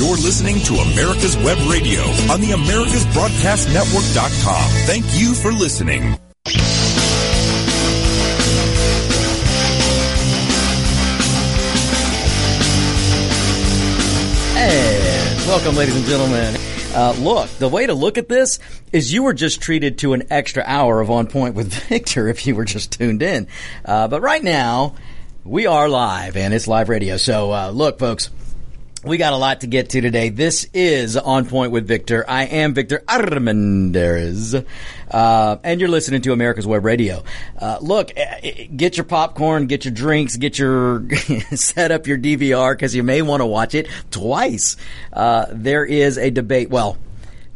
You're listening to America's Web Radio on the AmericasBroadcastNetwork.com. Thank you for listening. And welcome, ladies and gentlemen. Uh, look, the way to look at this is you were just treated to an extra hour of On Point with Victor if you were just tuned in. Uh, but right now, we are live and it's live radio. So, uh, look, folks, we got a lot to get to today. This is On Point with Victor. I am Victor Armendariz. Uh, and you're listening to America's Web Radio. Uh, look, eh, eh, get your popcorn, get your drinks, get your, set up your DVR because you may want to watch it twice. Uh, there is a debate. Well,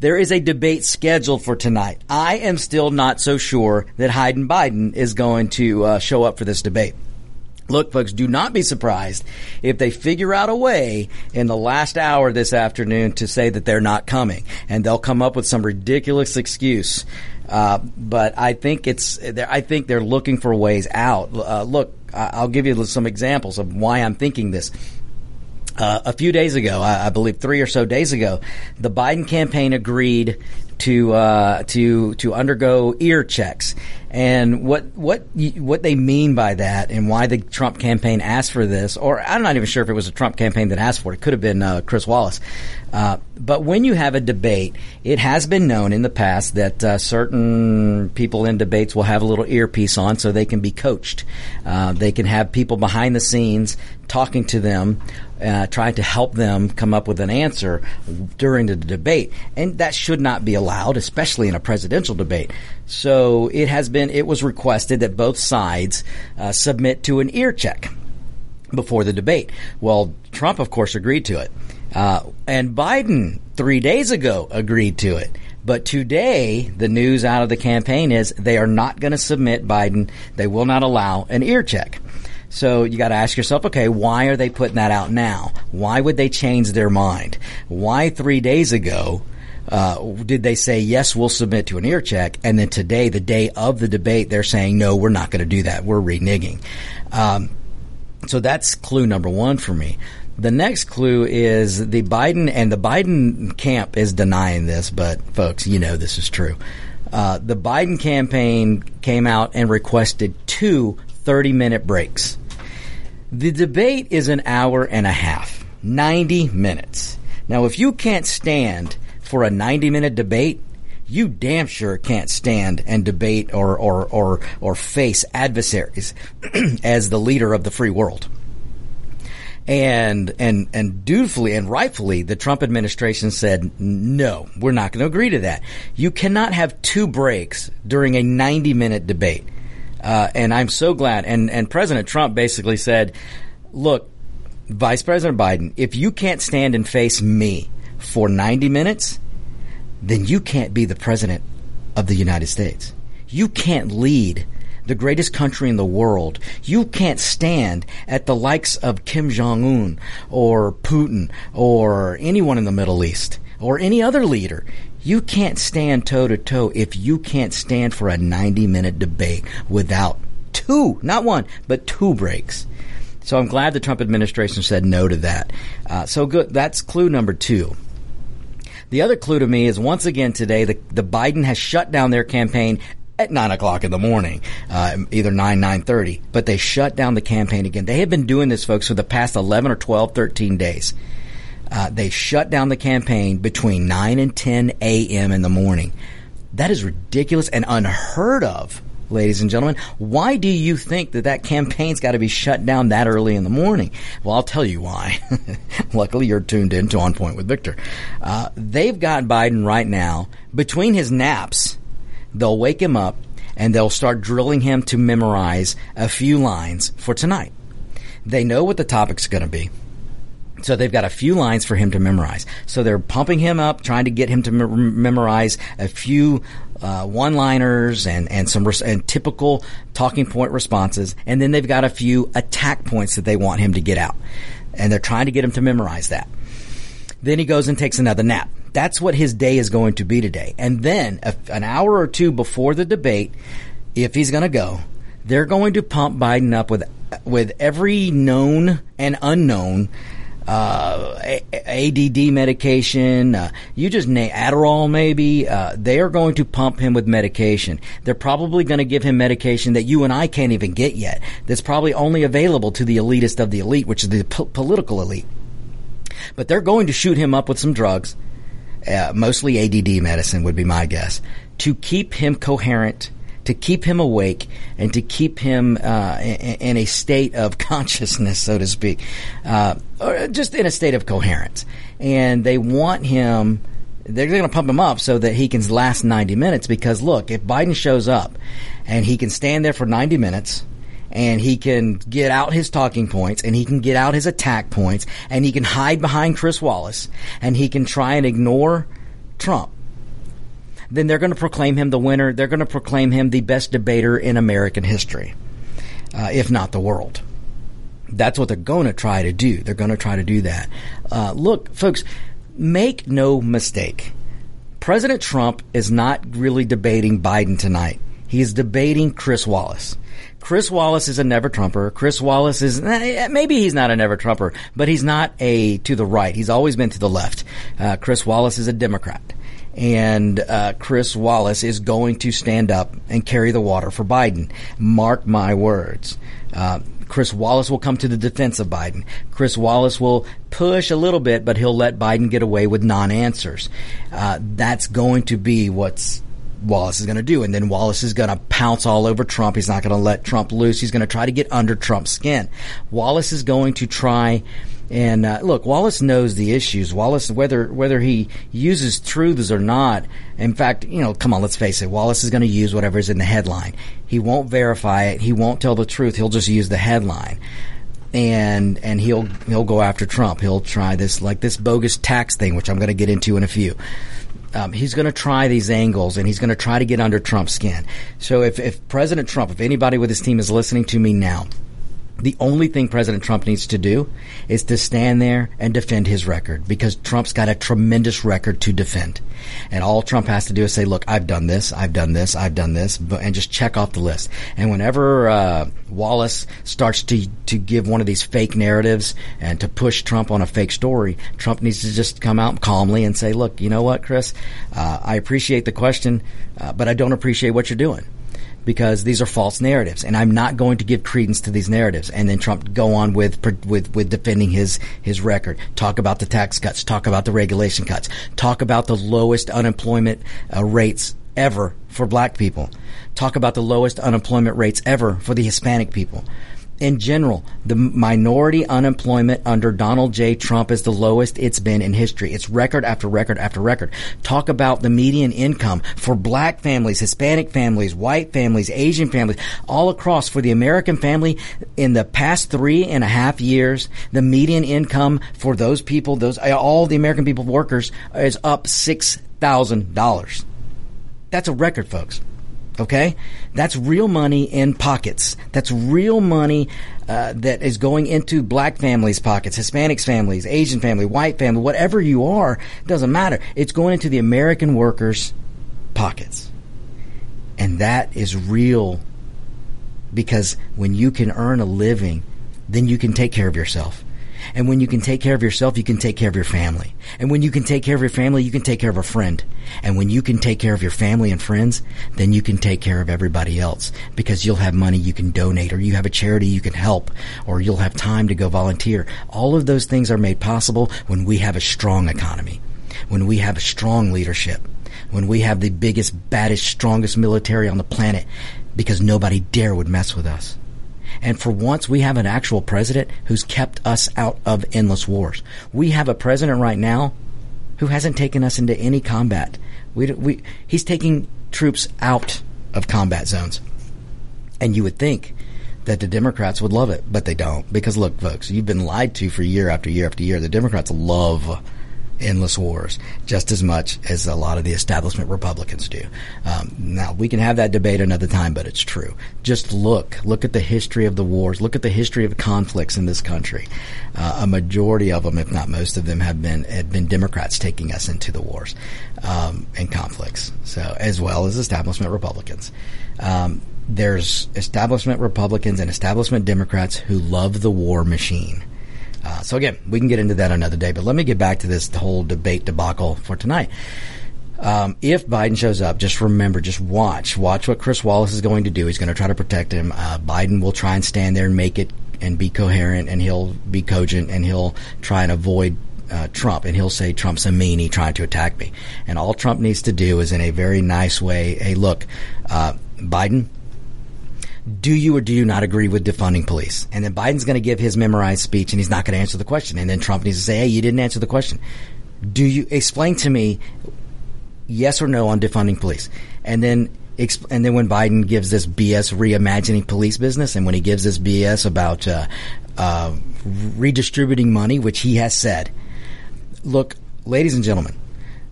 there is a debate scheduled for tonight. I am still not so sure that Biden is going to uh, show up for this debate. Look, folks, do not be surprised if they figure out a way in the last hour this afternoon to say that they're not coming, and they'll come up with some ridiculous excuse. Uh, but I think it's, I think they're looking for ways out. Uh, look, I'll give you some examples of why I'm thinking this. Uh, a few days ago, I, I, believe three or so days ago, the Biden campaign agreed to uh, to to undergo ear checks. And what what what they mean by that, and why the Trump campaign asked for this, or I'm not even sure if it was a Trump campaign that asked for it. It could have been uh, Chris Wallace. Uh, but when you have a debate, it has been known in the past that uh, certain people in debates will have a little earpiece on so they can be coached. Uh, they can have people behind the scenes talking to them, uh, trying to help them come up with an answer during the debate. And that should not be allowed, especially in a presidential debate. So it has been, it was requested that both sides uh, submit to an ear check before the debate. Well, Trump, of course, agreed to it. Uh, and Biden, three days ago, agreed to it. But today, the news out of the campaign is they are not going to submit Biden. They will not allow an ear check. So you got to ask yourself, okay, why are they putting that out now? Why would they change their mind? Why three days ago uh, did they say yes, we'll submit to an ear check, and then today, the day of the debate, they're saying no, we're not going to do that. We're reneging. Um, so that's clue number one for me. The next clue is the Biden and the Biden camp is denying this, but folks, you know this is true. Uh, the Biden campaign came out and requested two 30 minute breaks. The debate is an hour and a half, 90 minutes. Now, if you can't stand for a 90 minute debate, you damn sure can't stand and debate or, or, or, or face adversaries as the leader of the free world. And and and dutifully and rightfully the Trump administration said no we're not going to agree to that. You cannot have two breaks during a 90 minute debate uh, and I'm so glad and and President Trump basically said look Vice President Biden if you can't stand and face me for 90 minutes then you can't be the president of the United States you can't lead the greatest country in the world. You can't stand at the likes of Kim Jong Un or Putin or anyone in the Middle East or any other leader. You can't stand toe to toe if you can't stand for a 90 minute debate without two, not one, but two breaks. So I'm glad the Trump administration said no to that. Uh, so good. That's clue number two. The other clue to me is once again today, the, the Biden has shut down their campaign at nine o'clock in the morning, uh, either nine, nine thirty. But they shut down the campaign again. They have been doing this, folks, for the past 11 or 12, 13 days. Uh, they shut down the campaign between 9 and 10 a.m. in the morning. That is ridiculous and unheard of, ladies and gentlemen. Why do you think that that campaign's got to be shut down that early in the morning? Well, I'll tell you why. Luckily, you're tuned in to On Point with Victor. Uh, they've got Biden right now between his naps they'll wake him up and they'll start drilling him to memorize a few lines for tonight. They know what the topic's going to be. So they've got a few lines for him to memorize. So they're pumping him up, trying to get him to me- memorize a few uh, one-liners and and some res- and typical talking point responses, and then they've got a few attack points that they want him to get out, and they're trying to get him to memorize that. Then he goes and takes another nap. That's what his day is going to be today. And then a, an hour or two before the debate, if he's going to go, they're going to pump Biden up with with every known and unknown uh, ADD medication, uh, you just name Adderall maybe, uh, they are going to pump him with medication. They're probably going to give him medication that you and I can't even get yet. That's probably only available to the elitist of the elite, which is the po- political elite. But they're going to shoot him up with some drugs, uh, mostly ADD medicine would be my guess, to keep him coherent to keep him awake and to keep him uh, in, a state of consciousness, so to speak, uh, or just in a state of coherence. And they want him. They're going to pump him up so that he can last 90 minutes. Because look, if Biden shows up and he can stand there for 90 minutes and he can get out his talking points and he can get out his attack points and he can hide behind Chris Wallace and he can try and ignore Trump then they're going to proclaim him the winner. They're going to proclaim him the best debater in American history, uh, if not the world. That's what they're going to try to do. They're going to try to do that. Uh, look, folks, make no mistake. President Trump is not really debating Biden tonight. He is debating Chris Wallace. Chris Wallace is a never Trumper. Chris Wallace is eh, maybe he's not a never Trumper, but he's not a to the right. He's always been to the left. Uh, Chris Wallace is a Democrat and uh, Chris Wallace is going to stand up and carry the water for Biden. Mark my words. Uh, Chris Wallace will come to the defense of Biden. Chris Wallace will push a little bit, but he'll let Biden get away with non-answers. Uh, that's going to be what's Wallace is going to do. And then Wallace is going to pounce all over Trump. He's not going to let Trump loose. He's going to try to get under Trump's skin. Wallace is going to try and uh, look, Wallace knows the issues. Wallace, whether whether he uses truths or not, in fact, you know, come on, let's face it. Wallace is going to use whatever's in the headline. He won't verify it. He won't tell the truth. He'll just use the headline, and and he'll he'll go after Trump. He'll try this like this bogus tax thing, which I'm going to get into in a few. Um, he's going to try these angles and he's going to try to get under Trump's skin. So if, if President Trump, if anybody with his team is listening to me now, the only thing President Trump needs to do is to stand there and defend his record because Trump's got a tremendous record to defend. And all Trump has to do is say, look, I've done this, I've done this, I've done this, and just check off the list. And whenever uh, Wallace starts to, to give one of these fake narratives and to push Trump on a fake story, Trump needs to just come out calmly and say, look, you know what, Chris, uh, I appreciate the question, uh, but I don't appreciate what you're doing because these are false narratives, and I'm not going to give credence to these narratives. And then Trump go on with with with defending his his record, talk about the tax cuts, talk about the regulation cuts, talk about the lowest unemployment uh, rates ever for black people, talk about the lowest unemployment rates ever for the Hispanic people in general, the minority unemployment under Donald J. Trump is the lowest it's been in history. It's record after record after record. Talk about the median income for black families, Hispanic families, white families, Asian families, all across for the American family in the past three and a half years, the median income for those people, those, all the American people workers is up $6,000. That's a record, folks. Okay? That's real money in pockets. That's real money uh, that is going into black families' pockets, Hispanics' families, Asian family, white family, whatever you are, doesn't matter. It's going into the American workers' pockets. And that is real because when you can earn a living, then you can take care of yourself. And when you can take care of yourself, you can take care of your family. And when you can take care of your family, you can take care of a friend. And when you can take care of your family and friends, then you can take care of everybody else because you'll have money you can donate or you have a charity you can help or you'll have time to go volunteer. All of those things are made possible when we have a strong economy, when we have a strong leadership, when we have the biggest, baddest, strongest military on the planet because nobody dare would mess with us. And for once, we have an actual president who's kept us out of endless wars. We have a president right now who hasn't taken us into any combat. We, we, he's taking troops out of combat zones. And you would think that the Democrats would love it, but they don't. Because look, folks, you've been lied to for year after year after year. The Democrats love endless wars just as much as a lot of the establishment Republicans do. Um, now we can have that debate another time, but it's true. Just look, look at the history of the wars. Look at the history of conflicts in this country. Uh, a majority of them, if not most of them, have been have been Democrats taking us into the wars um, and conflicts. So as well as establishment Republicans. Um, there's establishment Republicans and establishment Democrats who love the war machine Uh, so again, we can get into that another day. But let me get back to this whole debate debacle for tonight. Um, if Biden shows up, just remember, just watch, watch what Chris Wallace is going to do. He's going to try to protect him. Uh, Biden will try and stand there and make it and be coherent, and he'll be cogent, and he'll try and avoid uh, Trump, and he'll say Trump's a meanie trying to attack me. And all Trump needs to do is, in a very nice way, hey, look, uh, Biden, do you or do you not agree with defunding police? And then Biden's going to give his memorized speech, and he's not going to answer the question. And then Trump needs to say, hey, you didn't answer the question. Do you explain to me yes or no on defunding police? And then and then when Biden gives this BS reimagining police business, and when he gives this BS about uh, uh, redistributing money, which he has said, look, ladies and gentlemen,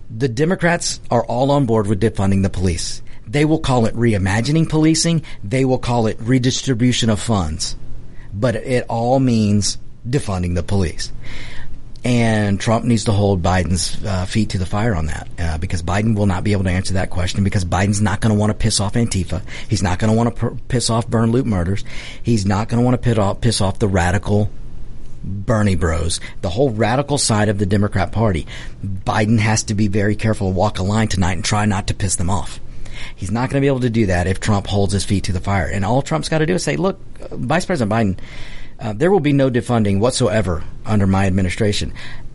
the Democrats are all on board with defunding the police. They will call it reimagining policing. They will call it redistribution of funds, but it all means defunding the police. And Trump needs to hold Biden's uh, feet to the fire on that uh, because Biden will not be able to answer that question because Biden's not going to want to piss off Antifa. He's not going to want to piss off burn loot murders. He's not going to want to piss off, the radical Bernie bros, the whole radical side of the Democrat Party. Biden has to be very careful walk a line tonight and try not to piss them off. He's not going to be able to do that if Trump holds his feet to the fire. And all Trump's got to do is say, look, Vice President Biden, uh, there will be no defunding whatsoever under my administration.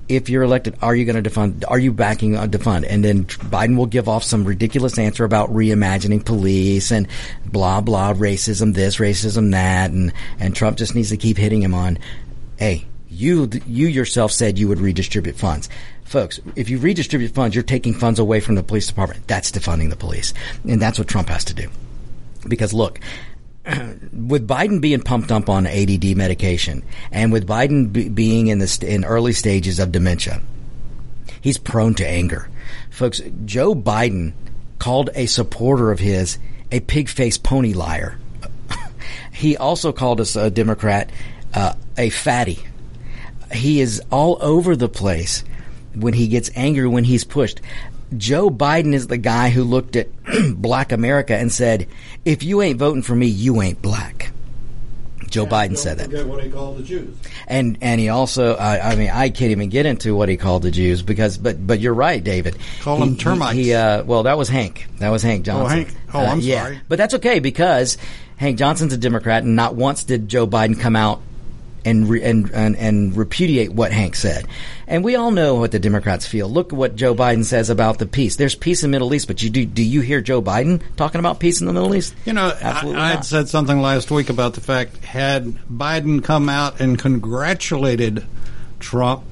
If you're elected, are you going to defund? Are you backing a defund? And then Biden will give off some ridiculous answer about reimagining police and blah blah racism, this racism that, and and Trump just needs to keep hitting him on, hey, you you yourself said you would redistribute funds. Folks, if you redistribute funds, you're taking funds away from the police department. That's defunding the police. And that's what Trump has to do. Because look, with Biden being pumped up on ADD medication, and with Biden be, being in the st- in early stages of dementia, he's prone to anger. Folks, Joe Biden called a supporter of his a pig-faced pony liar. he also called us a Democrat uh, a fatty. He is all over the place when he gets angry when he's pushed. Joe Biden is the guy who looked at black America and said, if you ain't voting for me, you ain't black. Joe and Biden said that. what he called the Jews. And and he also, I, I, mean, I can't even get into what he called the Jews because, but but you're right, David. Call he, them termites. He, he uh, well, that was Hank. That was Hank Johnson. Oh, Hank. Oh, I'm uh, yeah. sorry. But that's okay because Hank Johnson's a Democrat, and not once did Joe Biden come out and, re, and, and and repudiate what Hank said. And we all know what the Democrats feel. Look at what Joe Biden says about the peace. There's peace in the Middle East, but you do do you hear Joe Biden talking about peace in the Middle East? You know, Absolutely I, I had said something last week about the fact had Biden come out and congratulated Trump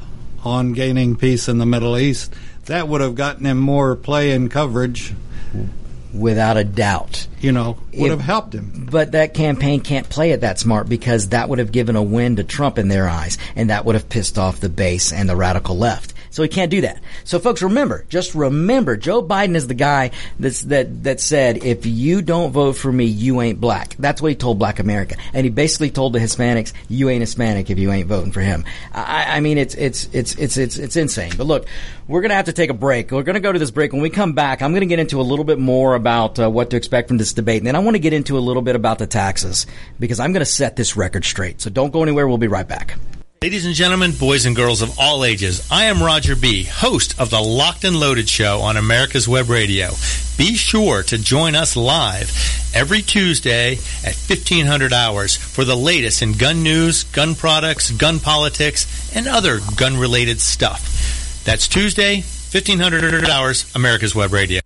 on gaining peace in the Middle East, that would have gotten him more play and coverage. Without a doubt. You know, would If- have helped him. But that campaign can't play it that smart because that would have given a win to Trump in their eyes, and that would have pissed off the base and the radical left. So he can't do that. So folks, remember, just remember, Joe Biden is the guy that's, that that said, if you don't vote for me, you ain't black. That's what he told Black America, and he basically told the Hispanics, you ain't Hispanic if you ain't voting for him. I, I mean, it's it's it's it's it's it's insane. But look, we're gonna have to take a break. We're gonna go to this break. When we come back, I'm gonna get into a little bit more about uh, what to expect from this debate, and then I want to get into a little bit about the taxes because I'm gonna set this record straight. So don't go anywhere. We'll be right back. Ladies and gentlemen, boys and girls of all ages, I am Roger B., host of the Locked and Loaded Show on America's Web Radio. Be sure to join us live every Tuesday at 1500 hours for the latest in gun news, gun products, gun politics, and other gun related stuff. That's Tuesday, 1500 hours, America's Web Radio.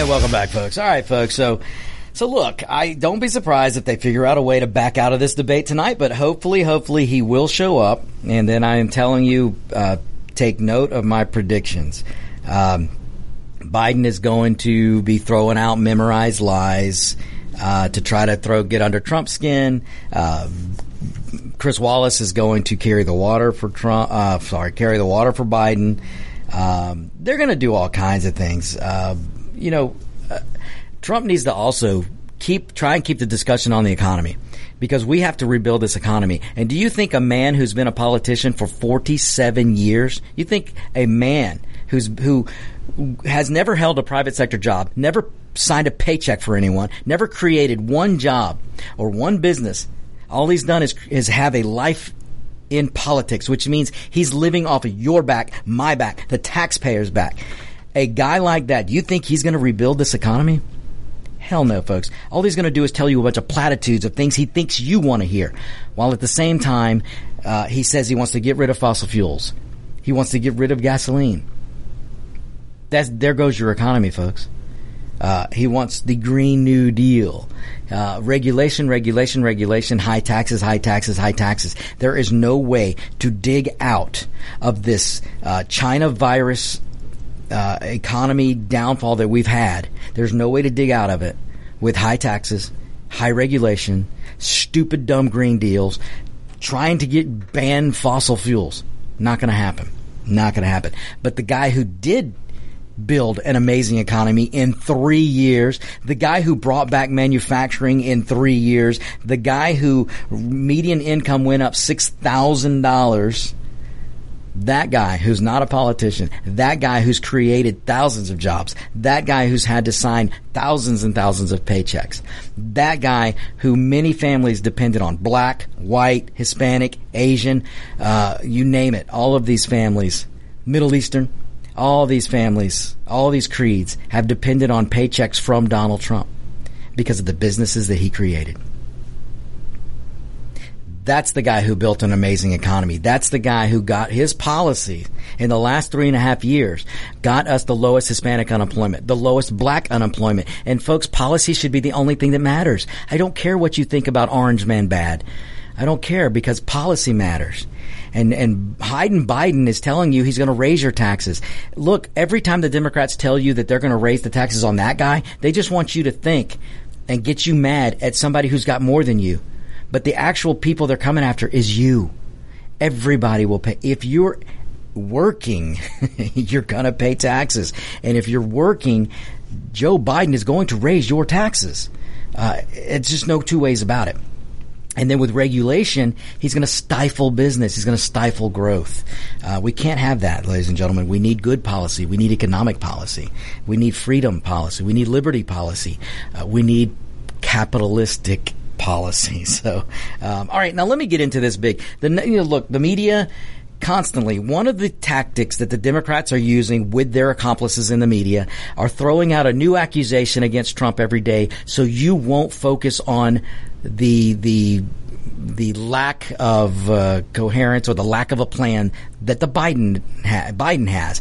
Hey, welcome back, folks. All right, folks. So, so look, I don't be surprised if they figure out a way to back out of this debate tonight. But hopefully, hopefully, he will show up. And then I am telling you, uh, take note of my predictions. Um, Biden is going to be throwing out memorized lies. uh, to try to throw get under Trump's skin. Uh, Chris Wallace is going to carry the water for Trump. Uh, sorry, carry the water for Biden. Um, they're going to do all kinds of things. You know, uh, Trump needs to also keep try and keep the discussion on the economy because we have to rebuild this economy. And do you think a man who's been a politician for 47 years, you think a man who's who has never held a private sector job, never signed a paycheck for anyone, never created one job or one business, all he's done is is have a life in politics, which means he's living off of your back, my back, the taxpayer's back. A guy like that, do you think he's going to rebuild this economy? Hell no, folks. All he's going to do is tell you a bunch of platitudes of things he thinks you want to hear, while at the same time, uh, he says he wants to get rid of fossil fuels. He wants to get rid of gasoline. That's there goes your economy, folks. Uh, he wants the Green New Deal. Uh, regulation, regulation, regulation, high taxes, high taxes, high taxes. There is no way to dig out of this uh, China virus uh, economy downfall that we've had. There's no way to dig out of it with high taxes, high regulation, stupid, dumb green deals, trying to get ban fossil fuels. Not going to happen. Not going to happen. But the guy who did build an amazing economy in three years. The guy who brought back manufacturing in three years. The guy who median income went up $6,000. That guy who's not a politician, that guy who's created thousands of jobs, that guy who's had to sign thousands and thousands of paychecks, that guy who many families depended on, black, white, Hispanic, Asian, uh, you name it, all of these families, Middle Eastern, all these families, all these creeds have depended on paychecks from Donald Trump because of the businesses that he created. That's the guy who built an amazing economy. That's the guy who got his policy in the last three and a half years, got us the lowest Hispanic unemployment, the lowest black unemployment. And folks, policy should be the only thing that matters. I don't care what you think about Orange Man bad. I don't care because policy matters and and Biden Biden is telling you he's going to raise your taxes. Look, every time the Democrats tell you that they're going to raise the taxes on that guy, they just want you to think and get you mad at somebody who's got more than you. But the actual people they're coming after is you. Everybody will pay if you're working, you're going to pay taxes. And if you're working, Joe Biden is going to raise your taxes. Uh, it's just no two ways about it. And then with regulation, he's going to stifle business. He's going to stifle growth. Uh, we can't have that, ladies and gentlemen. We need good policy. We need economic policy. We need freedom policy. We need liberty policy. Uh, we need capitalistic policy. So, um, all right, now let me get into this big. The you know, look, the media constantly. One of the tactics that the Democrats are using with their accomplices in the media are throwing out a new accusation against Trump every day so you won't focus on the the the lack of uh, coherence or the lack of a plan that the Biden ha- Biden has.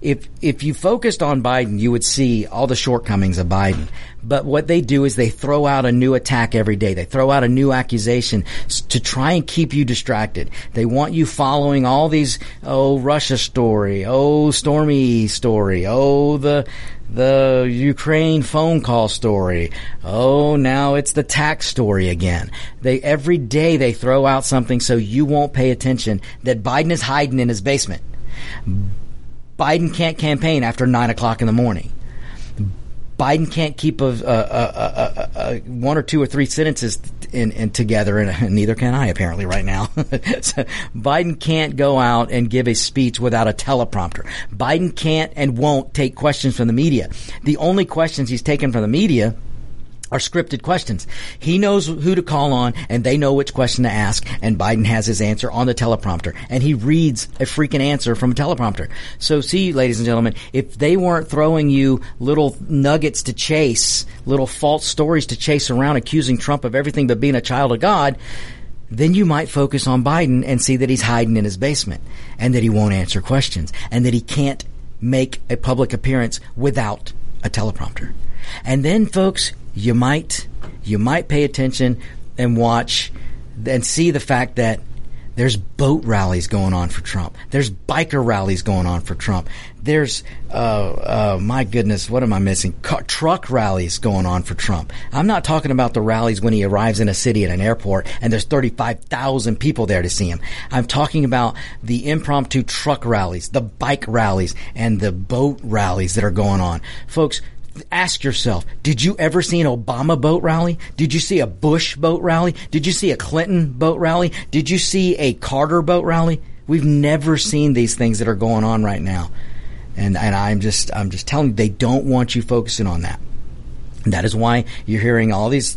If if you focused on Biden, you would see all the shortcomings of Biden. But what they do is they throw out a new attack every day. They throw out a new accusation to try and keep you distracted. They want you following all these oh Russia story, oh Stormy story, oh the the Ukraine phone call story. Oh, now it's the tax story again. They every day they throw out something so you won't pay attention that Biden is hiding in his basement. Biden can't campaign after nine o'clock in the morning. Biden can't keep a, a, a, a, one or two or three sentences in, in together, and neither can I apparently right now. so Biden can't go out and give a speech without a teleprompter. Biden can't and won't take questions from the media. The only questions he's taken from the media are scripted questions. He knows who to call on and they know which question to ask and Biden has his answer on the teleprompter and he reads a freaking answer from a teleprompter. So see, ladies and gentlemen, if they weren't throwing you little nuggets to chase, little false stories to chase around accusing Trump of everything but being a child of God, then you might focus on Biden and see that he's hiding in his basement and that he won't answer questions and that he can't make a public appearance without a teleprompter. And then folks, you might you might pay attention and watch and see the fact that There's boat rallies going on for Trump. There's biker rallies going on for Trump. There's, uh, uh, my goodness, what am I missing? Car- truck rallies going on for Trump. I'm not talking about the rallies when he arrives in a city at an airport and there's 35,000 people there to see him. I'm talking about the impromptu truck rallies, the bike rallies, and the boat rallies that are going on. Folks, ask yourself, did you ever see an Obama boat rally? Did you see a Bush boat rally? Did you see a Clinton boat rally? Did you see a Carter boat rally? We've never seen these things that are going on right now. And, and I'm just, I'm just telling you, they don't want you focusing on that. That is why you're hearing all these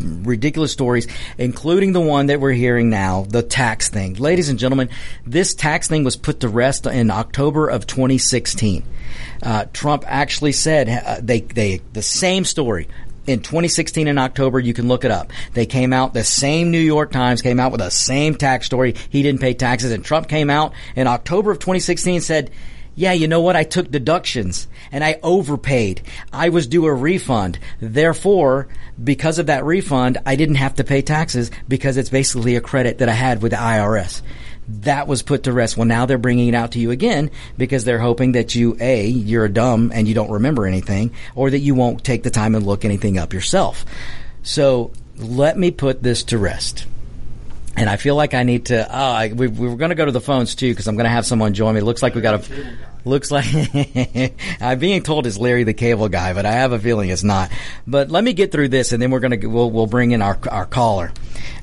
ridiculous stories, including the one that we're hearing now, the tax thing. Ladies and gentlemen, this tax thing was put to rest in October of 2016. Uh, Trump actually said uh, they they the same story in 2016 in October. You can look it up. They came out. The same New York Times came out with the same tax story. He didn't pay taxes, and Trump came out in October of 2016 and said. Yeah, you know what? I took deductions and I overpaid. I was due a refund. Therefore, because of that refund, I didn't have to pay taxes because it's basically a credit that I had with the IRS that was put to rest. Well, now they're bringing it out to you again because they're hoping that you, A, you're dumb and you don't remember anything, or that you won't take the time and look anything up yourself. So let me put this to rest. And I feel like I need to. Oh, we, we were going to go to the phones too because I'm going to have someone join me. It Looks like we got a. Looks like I'm being told it's Larry the Cable Guy, but I have a feeling it's not. But let me get through this, and then we're gonna we'll we'll bring in our our caller.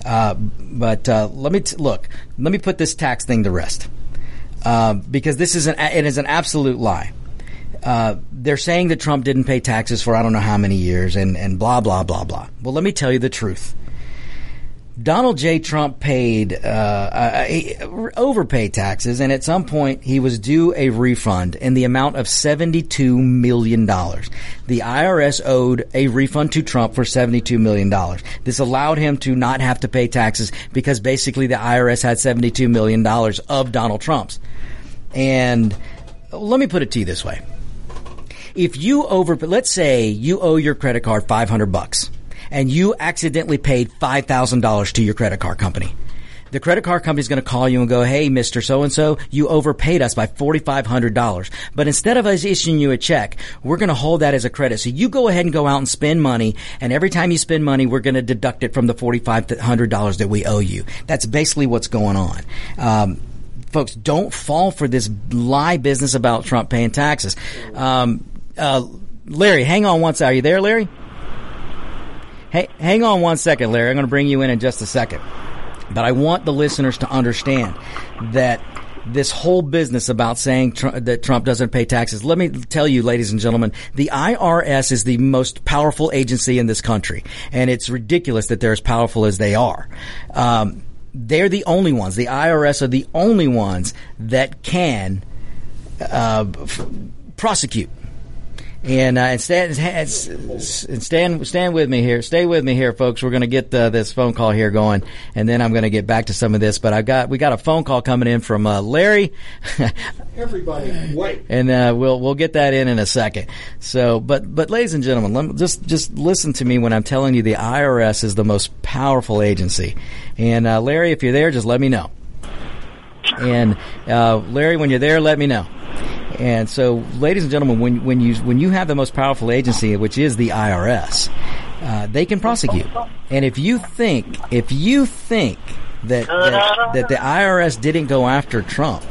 Uh, but uh, let me t- look. Let me put this tax thing to rest uh, because this is an it is an absolute lie. Uh, they're saying that Trump didn't pay taxes for I don't know how many years and, and blah blah blah blah. Well, let me tell you the truth. Donald J. Trump paid uh, uh, overpaid taxes, and at some point he was due a refund in the amount of seventy-two million dollars. The IRS owed a refund to Trump for seventy-two million dollars. This allowed him to not have to pay taxes because basically the IRS had seventy-two million dollars of Donald Trump's. And let me put it to you this way: if you over, let's say you owe your credit card five hundred bucks and you accidentally paid $5,000 to your credit card company. The credit card company is going to call you and go, "Hey, Mister So and So, you overpaid us by forty five hundred dollars." But instead of us issuing you a check, we're going to hold that as a credit. So you go ahead and go out and spend money, and every time you spend money, we're going to deduct it from the forty five hundred dollars that we owe you. That's basically what's going on. Um, folks, don't fall for this lie business about Trump paying taxes. Um, uh, Larry, hang on one second. Are you there, Larry? Hey, hang on one second, Larry. I'm going to bring you in in just a second. But I want the listeners to understand that this whole business about saying tr- that Trump doesn't pay taxes. Let me tell you, ladies and gentlemen, the IRS is the most powerful agency in this country, and it's ridiculous that they're as powerful as they are. Um, they're the only ones. The IRS are the only ones that can uh, f- prosecute and, uh, and stand, and stand, stand with me here. Stay with me here, folks. We're going to get uh, this phone call here going, and then I'm going to get back to some of this. But I got we got a phone call coming in from uh, Larry. Everybody, wait. and uh, we'll we'll get that in in a second. So, but but ladies and gentlemen, let, just just listen to me when I'm telling you the IRS is the most powerful agency. And uh, Larry, if you're there, just let me know. And uh, Larry, when you're there, let me know. And so, ladies and gentlemen, when when you when you have the most powerful agency, which is the IRS, uh, they can prosecute. And if you think if you think that, that that the IRS didn't go after Trump,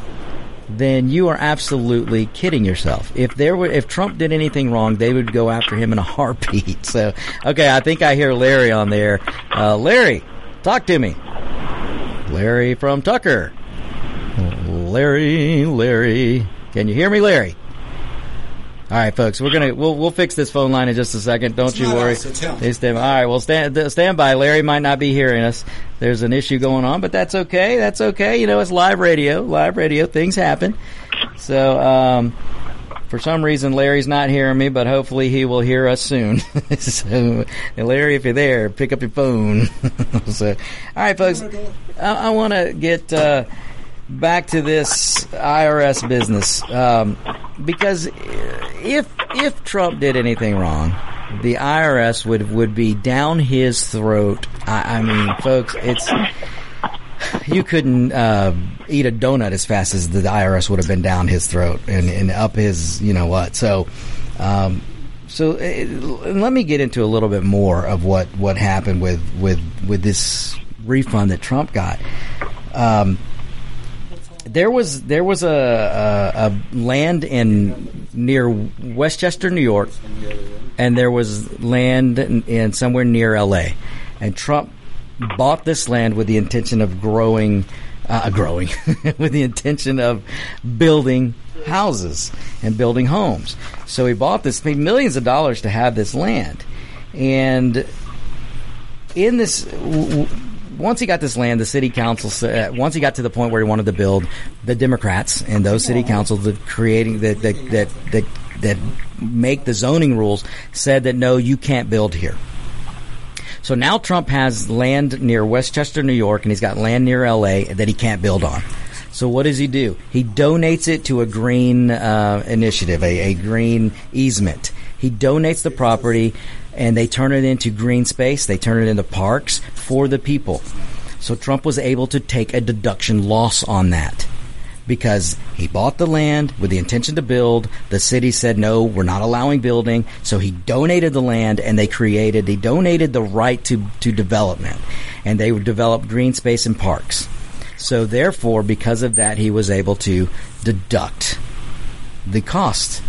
then you are absolutely kidding yourself. If there were if Trump did anything wrong, they would go after him in a heartbeat. So, okay, I think I hear Larry on there. Uh, Larry, talk to me. Larry from Tucker. Larry, Larry. Can you hear me, Larry? All right, folks, we're gonna we'll we'll fix this phone line in just a second. Don't It's you worry. us, it's him. All right, well stand stand by. Larry might not be hearing us. There's an issue going on, but that's okay. That's okay. You know, it's live radio. Live radio. Things happen. So, um, for some reason, Larry's not hearing me, but hopefully he will hear us soon. so, Larry, if you're there, pick up your phone. so, all right, folks, I, I want to get uh, back to this IRS business um, because if if Trump did anything wrong, the IRS would would be down his throat. I, I mean, folks, it's you couldn't uh, eat a donut as fast as the IRS would have been down his throat and, and up his, you know what. So, um, so uh, let me get into a little bit more of what, what happened with, with, with this refund that Trump got. Um, there was there was a, a, a land in near Westchester, New York, and there was land in, in somewhere near L.A. And Trump bought this land with the intention of growing, uh, growing, with the intention of building houses and building homes. So he bought this, paid millions of dollars to have this land, and in this. W- once he got this land, the city council. Uh, once he got to the point where he wanted to build, the Democrats and those city councils that creating that that that that, that make the zoning rules said that no, you can't build here. So now Trump has land near Westchester, New York, and he's got land near L.A. that he can't build on. So what does he do? He donates it to a green uh, initiative, a, a green easement. He donates the property, and they turn it into green space. They turn it into parks for the people. So Trump was able to take a deduction loss on that because he bought the land with the intention to build. The city said, no, we're not allowing building. So he donated the land and they created, he donated the right to, to development. And they developed green space and parks. So therefore, because of that, he was able to deduct the cost.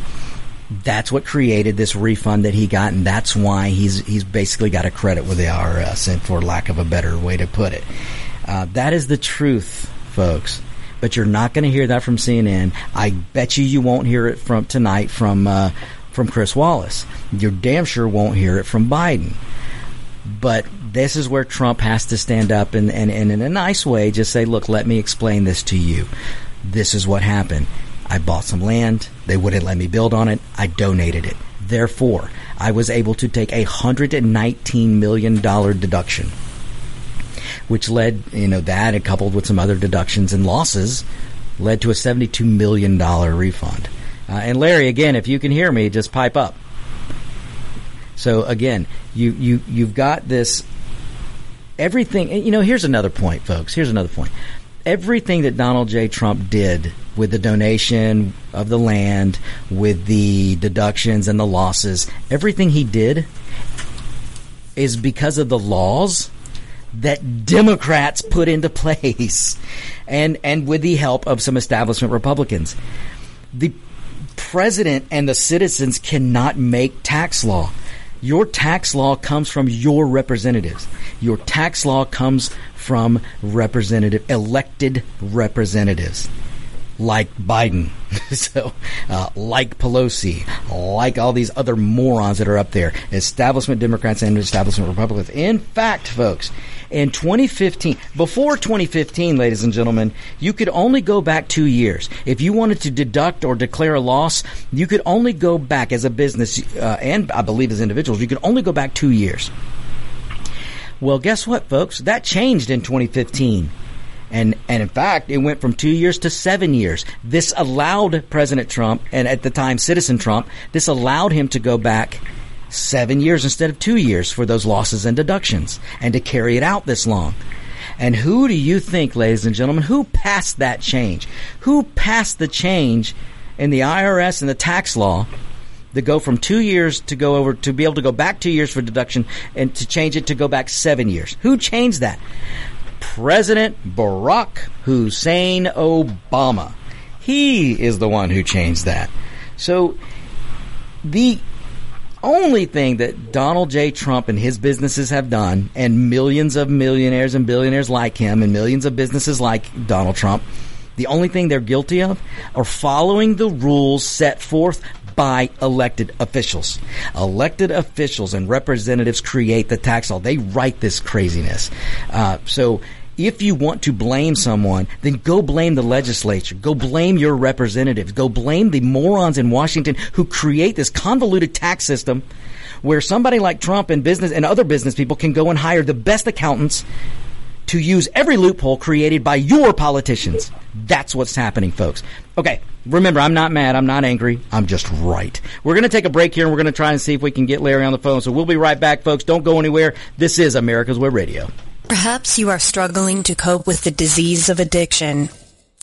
That's what created this refund that he got, and that's why he's he's basically got a credit with the IRS, and for lack of a better way to put it, uh, that is the truth, folks but you're not going to hear that from CNN. I bet you you won't hear it from tonight from uh, from Chris Wallace. You damn sure won't hear it from Biden. But this is where Trump has to stand up and, and, and in a nice way just say, look, let me explain this to you. This is what happened. I bought some land. They wouldn't let me build on it. I donated it. Therefore, I was able to take a $119 million deduction which led, you know, that and coupled with some other deductions and losses led to a $72 million refund. Uh, and Larry, again, if you can hear me, just pipe up. So again, you, you, you've got this everything, you know, here's another point, folks. Here's another point. Everything that Donald J. Trump did with the donation of the land, with the deductions and the losses, everything he did is because of the laws that Democrats put into place and, and with the help of some establishment Republicans. The president and the citizens cannot make tax law. Your tax law comes from your representatives. Your tax law comes from representative, elected representatives like Biden, so uh, like Pelosi, like all these other morons that are up there, establishment Democrats and establishment Republicans. In fact, folks, in 2015, before 2015, ladies and gentlemen, you could only go back two years. If you wanted to deduct or declare a loss, you could only go back as a business, uh, and I believe as individuals, you could only go back two years. Well, guess what, folks? That changed in 2015. And, and in fact, it went from two years to seven years. This allowed President Trump, and at the time, Citizen Trump, this allowed him to go back seven years instead of two years for those losses and deductions and to carry it out this long. And who do you think, ladies and gentlemen, who passed that change? Who passed the change in the IRS and the tax law to go from two years to go over to be able to go back two years for deduction and to change it to go back seven years? Who changed that? President Barack Hussein Obama. He is the one who changed that. So the only thing that Donald J. Trump and his businesses have done, and millions of millionaires and billionaires like him, and millions of businesses like Donald Trump, the only thing they're guilty of are following the rules set forth by elected officials. Elected officials and representatives create the tax law. They write this craziness. Uh, so if you want to blame someone, then go blame the legislature. Go blame your representatives. Go blame the morons in Washington who create this convoluted tax system where somebody like Trump and business and other business people can go and hire the best accountants to use every loophole created by your politicians. That's what's happening, folks. Okay, remember, I'm not mad. I'm not angry. I'm just right. We're going to take a break here and we're going to try and see if we can get Larry on the phone. So we'll be right back, folks. Don't go anywhere. This is America's Web Radio. Perhaps you are struggling to cope with the disease of addiction.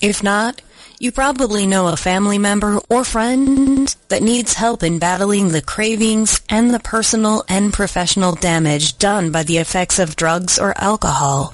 If not, you probably know a family member or friend that needs help in battling the cravings and the personal and professional damage done by the effects of drugs or alcohol.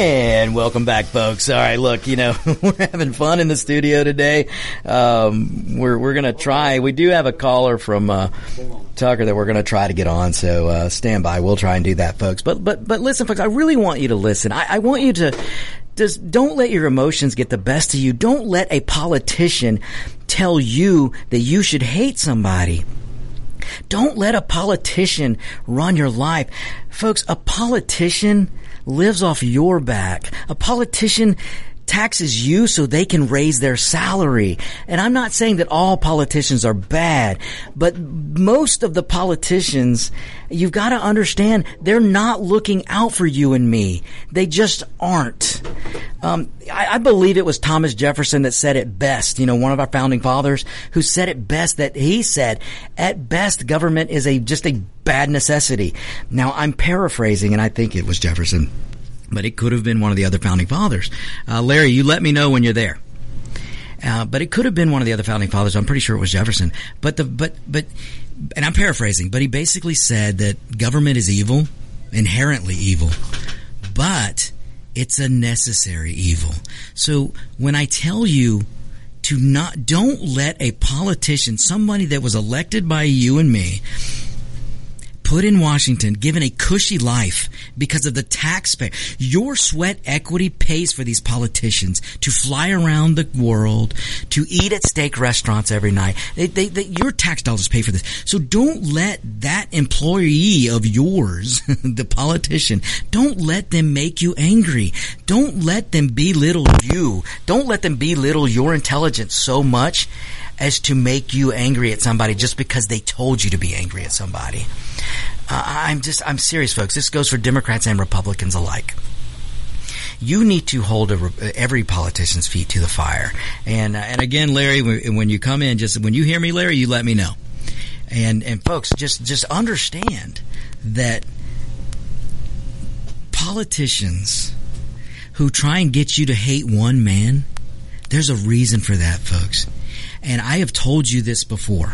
And welcome back, folks. All right, look, you know, we're having fun in the studio today. Um, we're we're gonna try. We do have a caller from uh, Tucker that we're gonna try to get on. So uh, stand by. We'll try and do that, folks. But but but listen, folks. I really want you to listen. I, I want you to just don't let your emotions get the best of you. Don't let a politician tell you that you should hate somebody. Don't let a politician run your life. Folks, a politician lives off your back. A politician taxes you so they can raise their salary. And I'm not saying that all politicians are bad, but most of the politicians, you've got to understand, they're not looking out for you and me. They just aren't. Um, I, I, believe it was Thomas Jefferson that said it best, you know, one of our founding fathers who said it best that he said, at best, government is a, just a bad necessity. Now, I'm paraphrasing and I think it was Jefferson but it could have been one of the other founding fathers. Uh, Larry, you let me know when you're there. Uh, but it could have been one of the other founding fathers. I'm pretty sure it was Jefferson. But the but but and I'm paraphrasing, but he basically said that government is evil, inherently evil, but it's a necessary evil. So when I tell you to not don't let a politician, somebody that was elected by you and me, put in Washington, given a cushy life because of the taxpayer. Your sweat equity pays for these politicians to fly around the world, to eat at steak restaurants every night. They, they, they, your tax dollars pay for this. So don't let that employee of yours, the politician, don't let them make you angry. Don't let them belittle you. Don't let them belittle your intelligence so much as to make you angry at somebody just because they told you to be angry at somebody. Uh, I'm just, I'm serious, folks. This goes for Democrats and Republicans alike. You need to hold a, every politician's feet to the fire. And, uh, and again, Larry, when you come in, just when you hear me, Larry, you let me know. And, and folks, just, just understand that politicians who try and get you to hate one man, there's a reason for that, folks. And I have told you this before.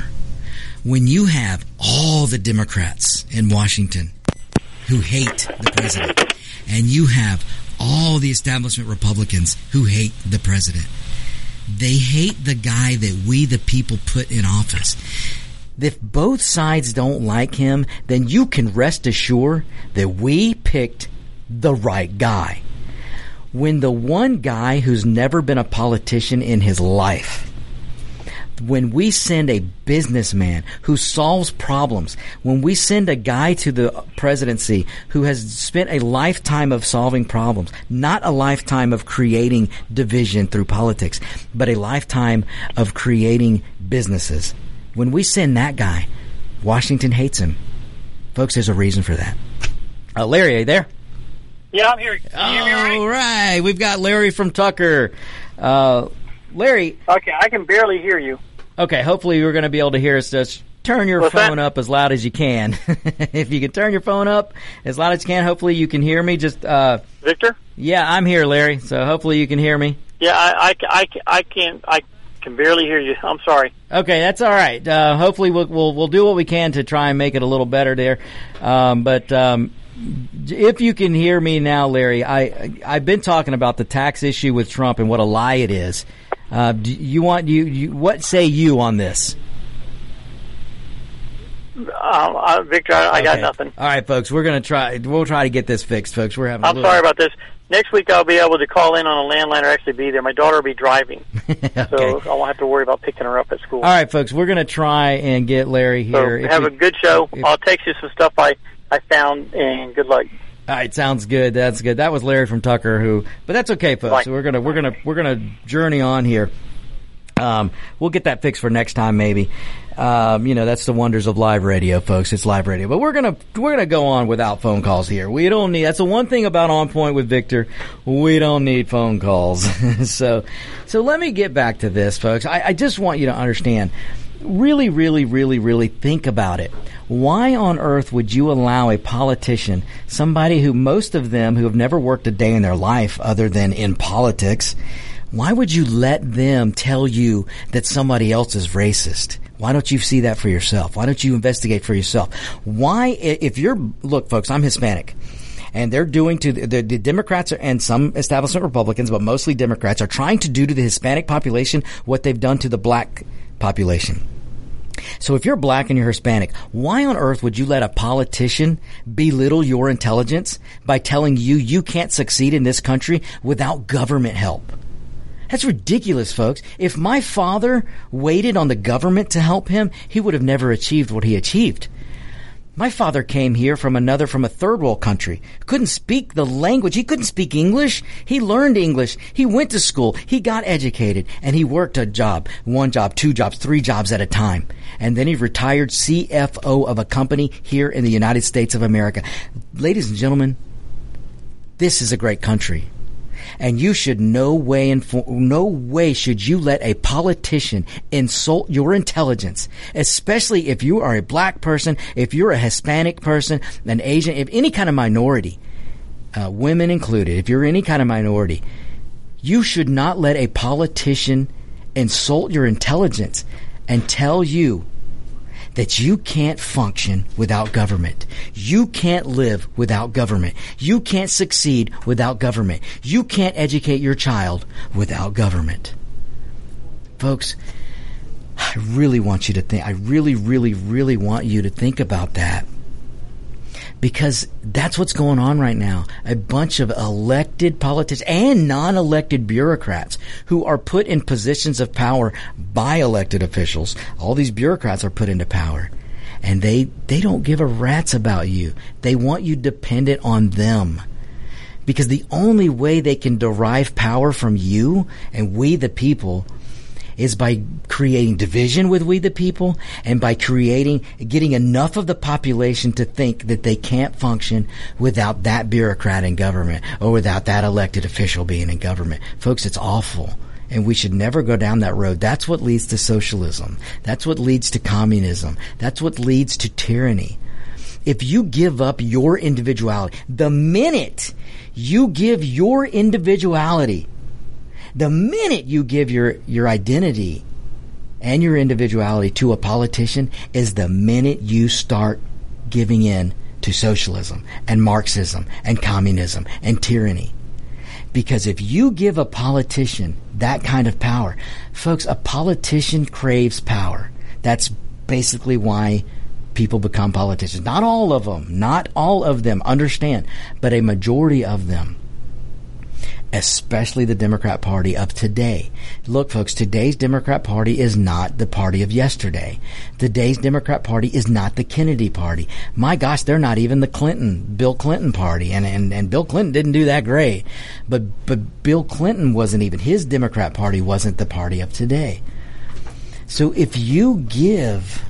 When you have all the Democrats in Washington who hate the president, and you have all the establishment Republicans who hate the president, they hate the guy that we, the people, put in office. If both sides don't like him, then you can rest assured that we picked the right guy. When the one guy who's never been a politician in his life when we send a businessman who solves problems, when we send a guy to the presidency who has spent a lifetime of solving problems, not a lifetime of creating division through politics, but a lifetime of creating businesses. When we send that guy, Washington hates him. Folks, there's a reason for that. Uh, Larry, are you there? Yeah, I'm here. Can you hear me all right? All right, we've got Larry from Tucker. Uh, Larry, Okay, I can barely hear you. okay, hopefully you're going to be able to hear us. Just turn your What's phone that? up as loud as you can. if you can turn your phone up as loud as you can, hopefully you can hear me. Just, uh, Victor? yeah, I'm here, Larry. So hopefully you can hear me. Yeah, I, I, I, I can't. I can barely hear you. I'm sorry. Okay, that's all right. Uh, hopefully, we'll, we'll we'll do what we can to try and make it a little better there. Um, but um, if you can hear me now, Larry, I I've been talking about the tax issue with Trump and what a lie it is. Uh, do you want you, you what say you on this? Uh, uh, Victor, I, I got nothing. All right, folks, we're gonna try. We'll try to get this fixed, folks. We're having. a I'm little, sorry about this. Next week I'll be able to call in on a landline or actually be there. My daughter will be driving, okay. so I won't have to worry about picking her up at school. All right, folks, we're gonna try and get Larry here. If have we- a good show. if- I'll text you some stuff I, I found, and good luck. All right, sounds good. That's good. That was Larry from Tucker, who, but that's okay, folks. Right. So we're gonna we're gonna we're gonna journey on here. Um, we'll get that fixed for next time, maybe. Um, you know, that's the wonders of live radio, folks. It's live radio, but we're gonna we're gonna go on without phone calls here. We don't need. That's the one thing about On Point with Victor. We don't need phone calls. so, so let me get back to this, folks. I, I just want you to understand. Really, really, really, really think about it. Why on earth would you allow a politician, somebody who most of them who have never worked a day in their life other than in politics, why would you let them tell you that somebody else is racist? Why don't you see that for yourself? Why don't you investigate for yourself? Why, if you're, look, folks, I'm Hispanic. And they're doing to the, the Democrats and some establishment Republicans, but mostly Democrats, are trying to do to the Hispanic population what they've done to the black population. So if you're black and you're Hispanic, why on earth would you let a politician belittle your intelligence by telling you you can't succeed in this country without government help? That's ridiculous, folks. If my father waited on the government to help him, he would have never achieved what he achieved. My father came here from another, from a third world country. Couldn't speak the language. He couldn't speak English. He learned English. He went to school. He got educated and he worked a job, one job, two jobs, three jobs at a time. And then he retired CFO of a company here in the United States of America. Ladies and gentlemen, this is a great country. And you should no way info- no way should you let a politician insult your intelligence, especially if you are a black person, if you're a Hispanic person, an Asian, if any kind of minority, uh, women included, if you're any kind of minority, you should not let a politician insult your intelligence and tell you that you can't function without government. You can't live without government. You can't succeed without government. You can't educate your child without government. Folks, I really want you to think, I really, really, really want you to think about that. Because that's what's going on right now. A bunch of elected politicians and non-elected bureaucrats who are put in positions of power by elected officials. All these bureaucrats are put into power. And they, they don't give a rat's about you. They want you dependent on them because the only way they can derive power from you and we the people is by creating division with we the people and by creating getting enough of the population to think that they can't function without that bureaucrat in government or without that elected official being in government folks it's awful and we should never go down that road. That's what leads to socialism. That's what leads to communism. That's what leads to tyranny if you give up your individuality, the minute you give your individuality, the minute you give your, your identity and your individuality to a politician is the minute you start giving in to socialism and Marxism and communism and tyranny. Because if you give a politician that kind of power, folks, a politician craves power. That's basically why people become politicians. Not all of them, not all of them, understand, but a majority of them especially the Democrat Party of today. Look, folks, today's Democrat Party is not the party of yesterday. Today's Democrat Party is not the Kennedy Party. My gosh, they're not even the Clinton, Bill Clinton Party. And, and, and Bill Clinton didn't do that great. But, but Bill Clinton wasn't even, his Democrat Party wasn't the party of today. So if you give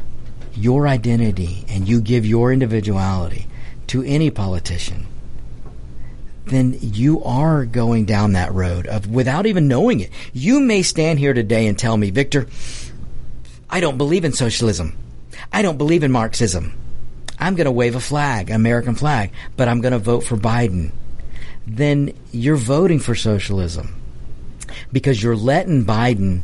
your identity and you give your individuality to any politician, then you are going down that road of without even knowing it. You may stand here today and tell me, Victor, I don't believe in socialism. I don't believe in Marxism. I'm going to wave a flag, American flag, but I'm going to vote for Biden. Then you're voting for socialism because you're letting Biden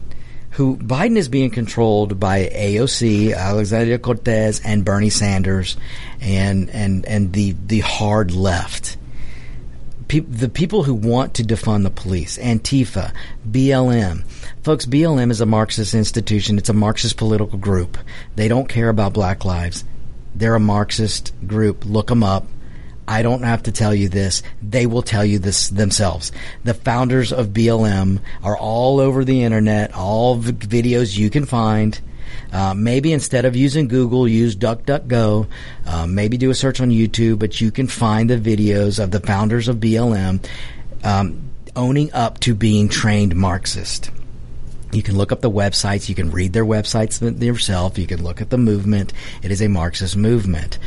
who Biden is being controlled by AOC, Alexandria Cortez, and Bernie Sanders, and and and the the hard left. Pe- the people who want to defund the police, Antifa, BLM. Folks, BLM is a Marxist institution. It's a Marxist political group. They don't care about black lives. They're a Marxist group. Look them up. I don't have to tell you this. They will tell you this themselves. The founders of BLM are all over the internet, all v- videos you can find. Uh, maybe instead of using Google, use DuckDuckGo. Uh, maybe do a search on YouTube, but you can find the videos of the founders of BLM um, owning up to being trained Marxist. You can look up the websites. You can read their websites yourself. You can look at the movement. It is a Marxist movement.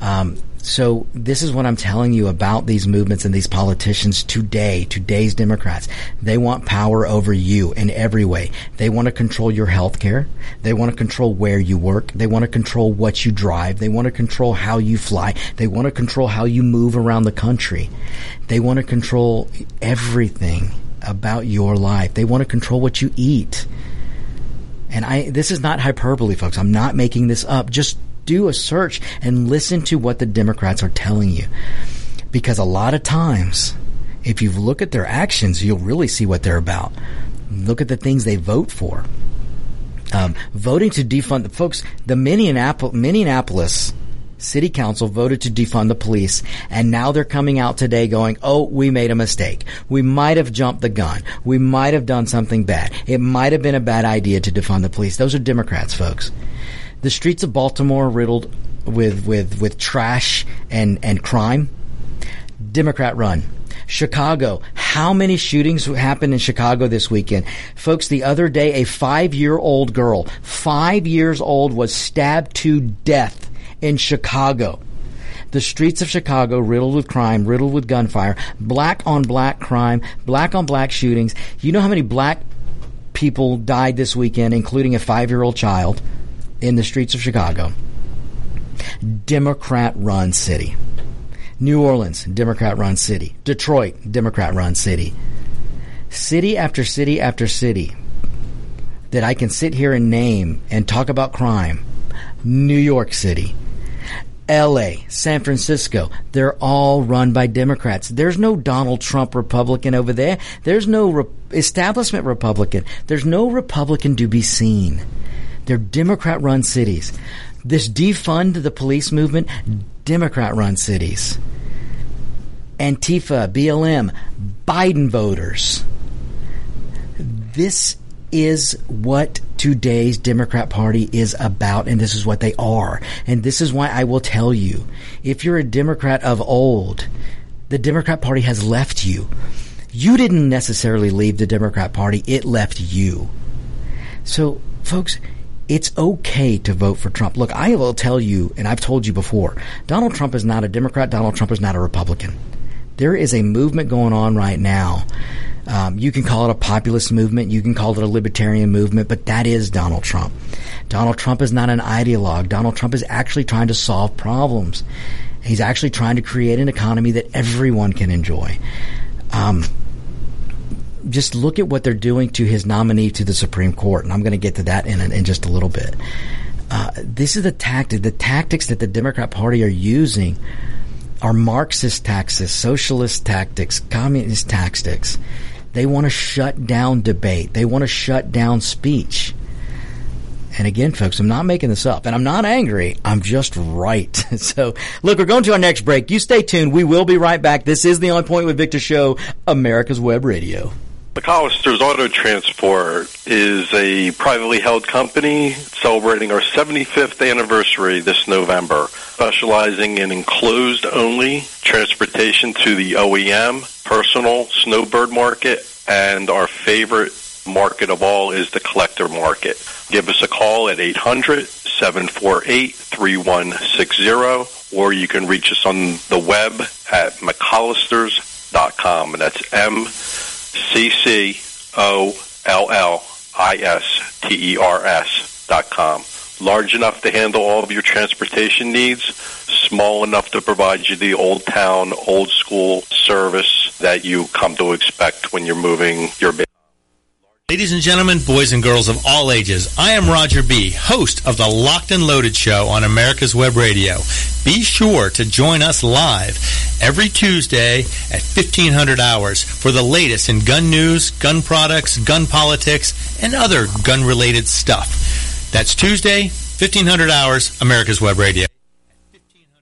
Um, so this is what I'm telling you about these movements and these politicians today, today's Democrats. They want power over you in every way. They want to control your health care. They want to control where you work. They want to control what you drive. They want to control how you fly. They want to control how you move around the country. They want to control everything about your life. They want to control what you eat. And I, this is not hyperbole, folks. I'm not making this up. Just do a search and listen to what the Democrats are telling you. Because a lot of times, if you look at their actions, you'll really see what they're about. Look at the things they vote for. Um, voting to defund the folks, the Minneapolis, Minneapolis City Council voted to defund the police, and now they're coming out today going, oh, we made a mistake. We might have jumped the gun. We might have done something bad. It might have been a bad idea to defund the police. Those are Democrats, folks. The streets of Baltimore riddled with, with, with trash and, and crime. Democrat run. Chicago. How many shootings happened in Chicago this weekend? Folks, the other day, a five year old girl, five years old, was stabbed to death in Chicago. The streets of Chicago riddled with crime, riddled with gunfire, black on black crime, black on black shootings. You know how many black people died this weekend, including a five year old child, in the streets of Chicago? Democrat run city. New Orleans, Democrat run city. Detroit, Democrat run city. City after city after city that I can sit here and name and talk about crime. New York City, LA, San Francisco, they're all run by Democrats. There's no Donald Trump Republican over there. There's no re- establishment Republican. There's no Republican to be seen. They're Democrat run cities. This defund the police movement, Democrat run cities. Antifa, BLM, Biden voters. This is what today's Democrat Party is about, and this is what they are. And this is why I will tell you if you're a Democrat of old, the Democrat Party has left you. You didn't necessarily leave the Democrat Party, it left you. So, folks, it's okay to vote for Trump. Look, I will tell you, and I've told you before, Donald Trump is not a Democrat, Donald Trump is not a Republican. There is a movement going on right now. Um, you can call it a populist movement, you can call it a libertarian movement, but that is Donald Trump. Donald Trump is not an ideologue. Donald Trump is actually trying to solve problems. He's actually trying to create an economy that everyone can enjoy. Um, just look at what they're doing to his nominee to the Supreme Court, and I'm going to get to that in in just a little bit. Uh, this is the tactic, the tactics that the Democrat Party are using are Marxist tactics, socialist tactics, communist tactics. They want to shut down debate. They want to shut down speech. And again, folks, I'm not making this up and I'm not angry. I'm just right. so look, we're going to our next break. You stay tuned. We will be right back. This is the On Point with Victor show, America's Web Radio. McCollister's Auto Transport is a privately held company celebrating our 75th anniversary this November, specializing in enclosed only transportation to the OEM, personal, snowbird market, and our favorite market of all is the collector market. Give us a call at 800 748 3160, or you can reach us on the web at McCollisters com, and that's M C C O L L I S T E R S dot com. Large enough to handle all of your transportation needs, small enough to provide you the old town, old school service that you come to expect when you're moving your business. Ladies and gentlemen, boys and girls of all ages, I am Roger B., host of the Locked and Loaded Show on America's Web Radio. Be sure to join us live every Tuesday at 1500 hours for the latest in gun news, gun products, gun politics, and other gun-related stuff. That's Tuesday, 1500 hours, America's Web Radio.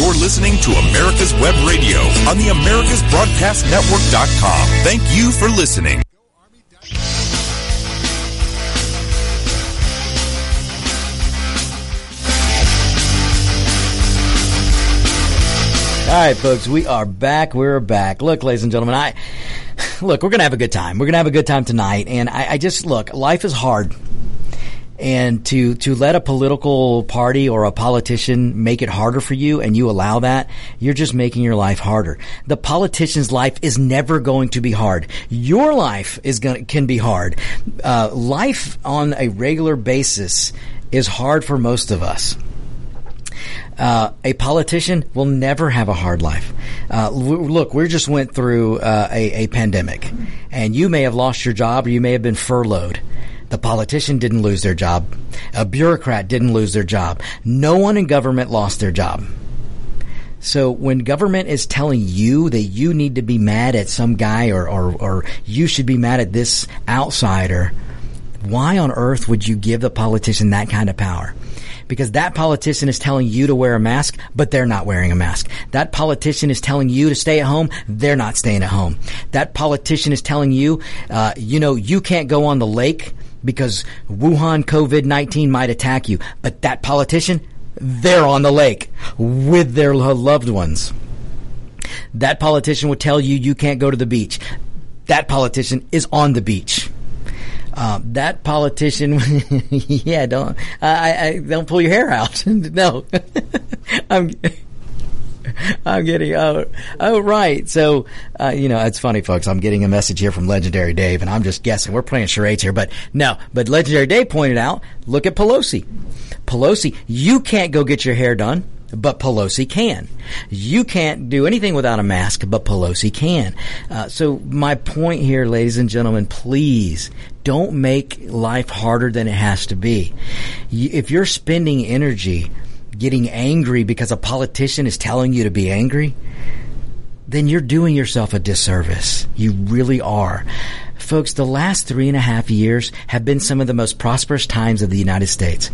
You're listening to America's Web Radio on the AmericasBroadcastNetwork.com. Thank you for listening. All right, folks, we are back. We're back. Look, ladies and gentlemen, I look. We're gonna have a good time. We're gonna have a good time tonight, and I, I just look. Life is hard, and to to let a political party or a politician make it harder for you, and you allow that, you're just making your life harder. The politician's life is never going to be hard. Your life is going can be hard. Uh, life on a regular basis is hard for most of us. Uh, a politician will never have a hard life. Uh, w- look, we just went through uh, a, a pandemic, and you may have lost your job or you may have been furloughed. The politician didn't lose their job. A bureaucrat didn't lose their job. No one in government lost their job. So when government is telling you that you need to be mad at some guy or, or, or you should be mad at this outsider, why on earth would you give the politician that kind of power? because that politician is telling you to wear a mask, but they're not wearing a mask. That politician is telling you to stay at home, they're not staying at home. That politician is telling you, uh, you know, you can't go on the lake because Wuhan COVID 19 might attack you. But that politician, they're on the lake with their loved ones. That politician would tell you you can't go to the beach. That politician is on the beach. Uh, that politician, yeah, don't I, I, don't pull your hair out. no, I'm. I'm getting oh oh right. So uh, you know it's funny, folks. I'm getting a message here from Legendary Dave, and I'm just guessing. We're playing charades here, but no. But Legendary Dave pointed out. Look at Pelosi. Pelosi, you can't go get your hair done but Pelosi can. You can't do anything without a mask, but Pelosi can. Uh, so my point here, ladies and gentlemen, please don't make life harder than it has to be. If you're spending energy getting angry because a politician is telling you to be angry, then you're doing yourself a disservice. You really are. Folks, the last three and a half years have been some of the most prosperous times of the United States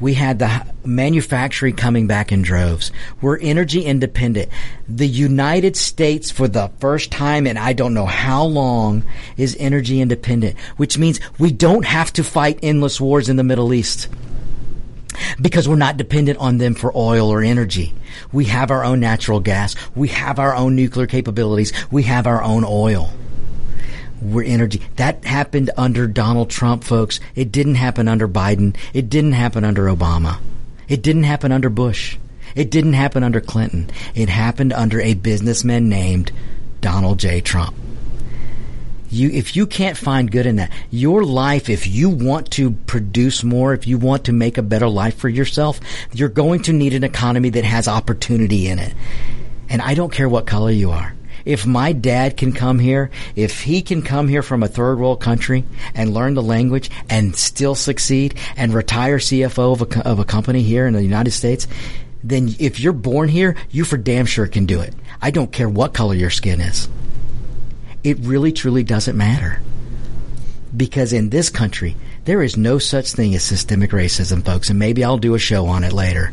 we had the manufacturing coming back in droves. We're energy independent. The United States, for the first time in I don't know how long, is energy independent, which means we don't have to fight endless wars in the Middle East because we're not dependent on them for oil or energy. We have our own natural gas. We have our own nuclear capabilities. We have our own oil we're energy. That happened under Donald Trump, folks. It didn't happen under Biden. It didn't happen under Obama. It didn't happen under Bush. It didn't happen under Clinton. It happened under a businessman named Donald J. Trump. You, if you can't find good in that, your life, if you want to produce more, if you want to make a better life for yourself, you're going to need an economy that has opportunity in it. And I don't care what color you are if my dad can come here, if he can come here from a third world country and learn the language and still succeed and retire CFO of a, of a company here in the United States, then if you're born here, you for damn sure can do it. I don't care what color your skin is. It really truly doesn't matter. Because in this country, there is no such thing as systemic racism, folks, and maybe I'll do a show on it later.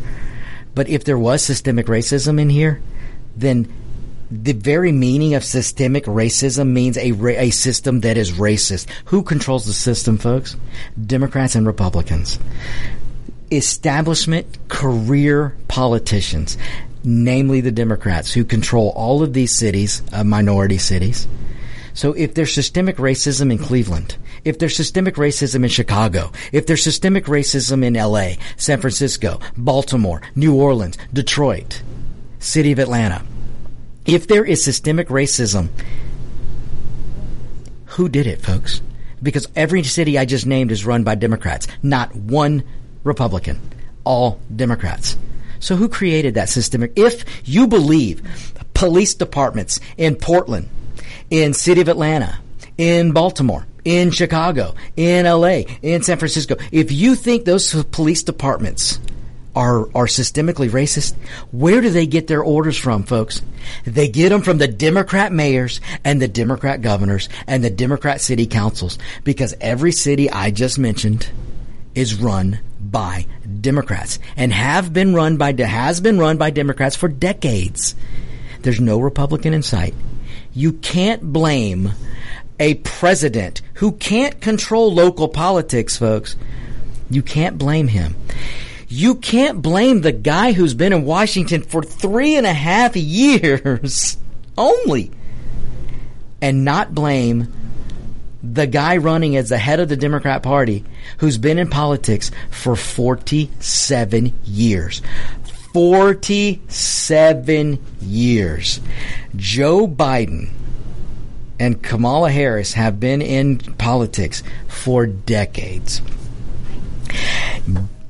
But if there was systemic racism in here, then the very meaning of systemic racism means a, ra- a system that is racist. Who controls the system, folks? Democrats and Republicans. Establishment career politicians, namely the Democrats, who control all of these cities, uh, minority cities. So if there's systemic racism in Cleveland, if there's systemic racism in Chicago, if there's systemic racism in LA, San Francisco, Baltimore, New Orleans, Detroit, City of Atlanta, if there is systemic racism, who did it, folks? Because every city I just named is run by Democrats, not one Republican, all Democrats. So who created that systemic? If you believe police departments in Portland, in City of Atlanta, in Baltimore, in Chicago, in LA, in San Francisco, if you think those police departments are are systemically racist, where do they get their orders from, folks? They get them from the Democrat mayors and the Democrat governors and the Democrat city councils because every city I just mentioned is run by Democrats and have been run by has been run by Democrats for decades. There's no Republican in sight. You can't blame a president who can't control local politics, folks. You can't blame him. You can't blame the guy who's been in Washington for three and a half years only and not blame the guy running as the head of the Democrat Party who's been in politics for 47 years. 47 years. Joe Biden and Kamala Harris have been in politics for decades.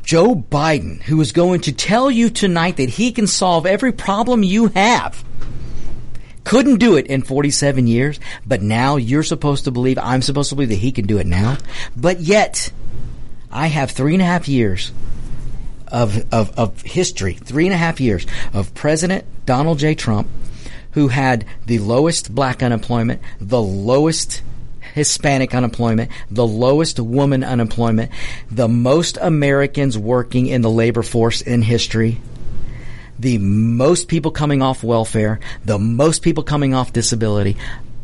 Joe Biden, who is going to tell you tonight that he can solve every problem you have. Couldn't do it in 47 years, but now you're supposed to believe, I'm supposed to believe that he can do it now. But yet, I have three and a half years of, of, of history, three and a half years of President Donald J. Trump, who had the lowest black unemployment, the lowest Hispanic unemployment, the lowest woman unemployment, the most Americans working in the labor force in history, the most people coming off welfare, the most people coming off disability,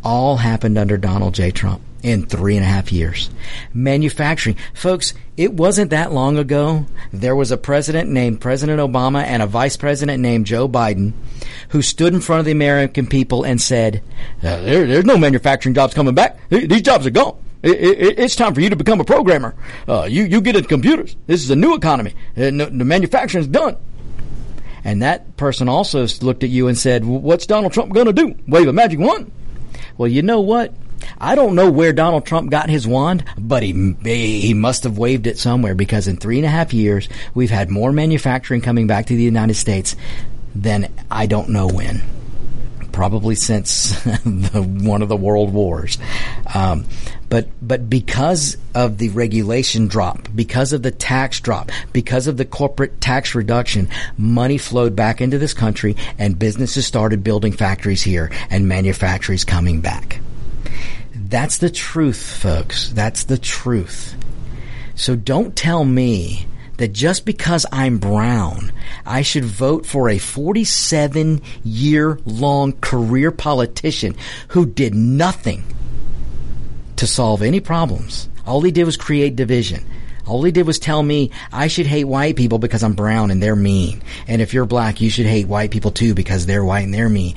all happened under Donald J. Trump in three and a half years. Manufacturing. Folks, it wasn't that long ago. There was a president named President Obama and a vice president named Joe Biden who stood in front of the American people and said, there, there's no manufacturing jobs coming back. These jobs are gone. It, it, it's time for you to become a programmer. Uh, you, you get into computers. This is a new economy. Uh, the manufacturing's done. And that person also looked at you and said, what's Donald Trump going to do? Wave a magic wand? Well, you know what? I don't know where Donald Trump got his wand, but he he must have waved it somewhere because in three and a half years we've had more manufacturing coming back to the United States than I don't know when. Probably since the, one of the world wars, um, but but because of the regulation drop, because of the tax drop, because of the corporate tax reduction, money flowed back into this country, and businesses started building factories here, and manufacturers coming back. That's the truth, folks. That's the truth. So don't tell me that just because I'm brown, I should vote for a 47 year long career politician who did nothing to solve any problems. All he did was create division. All he did was tell me I should hate white people because I'm brown and they're mean. And if you're black, you should hate white people too because they're white and they're mean.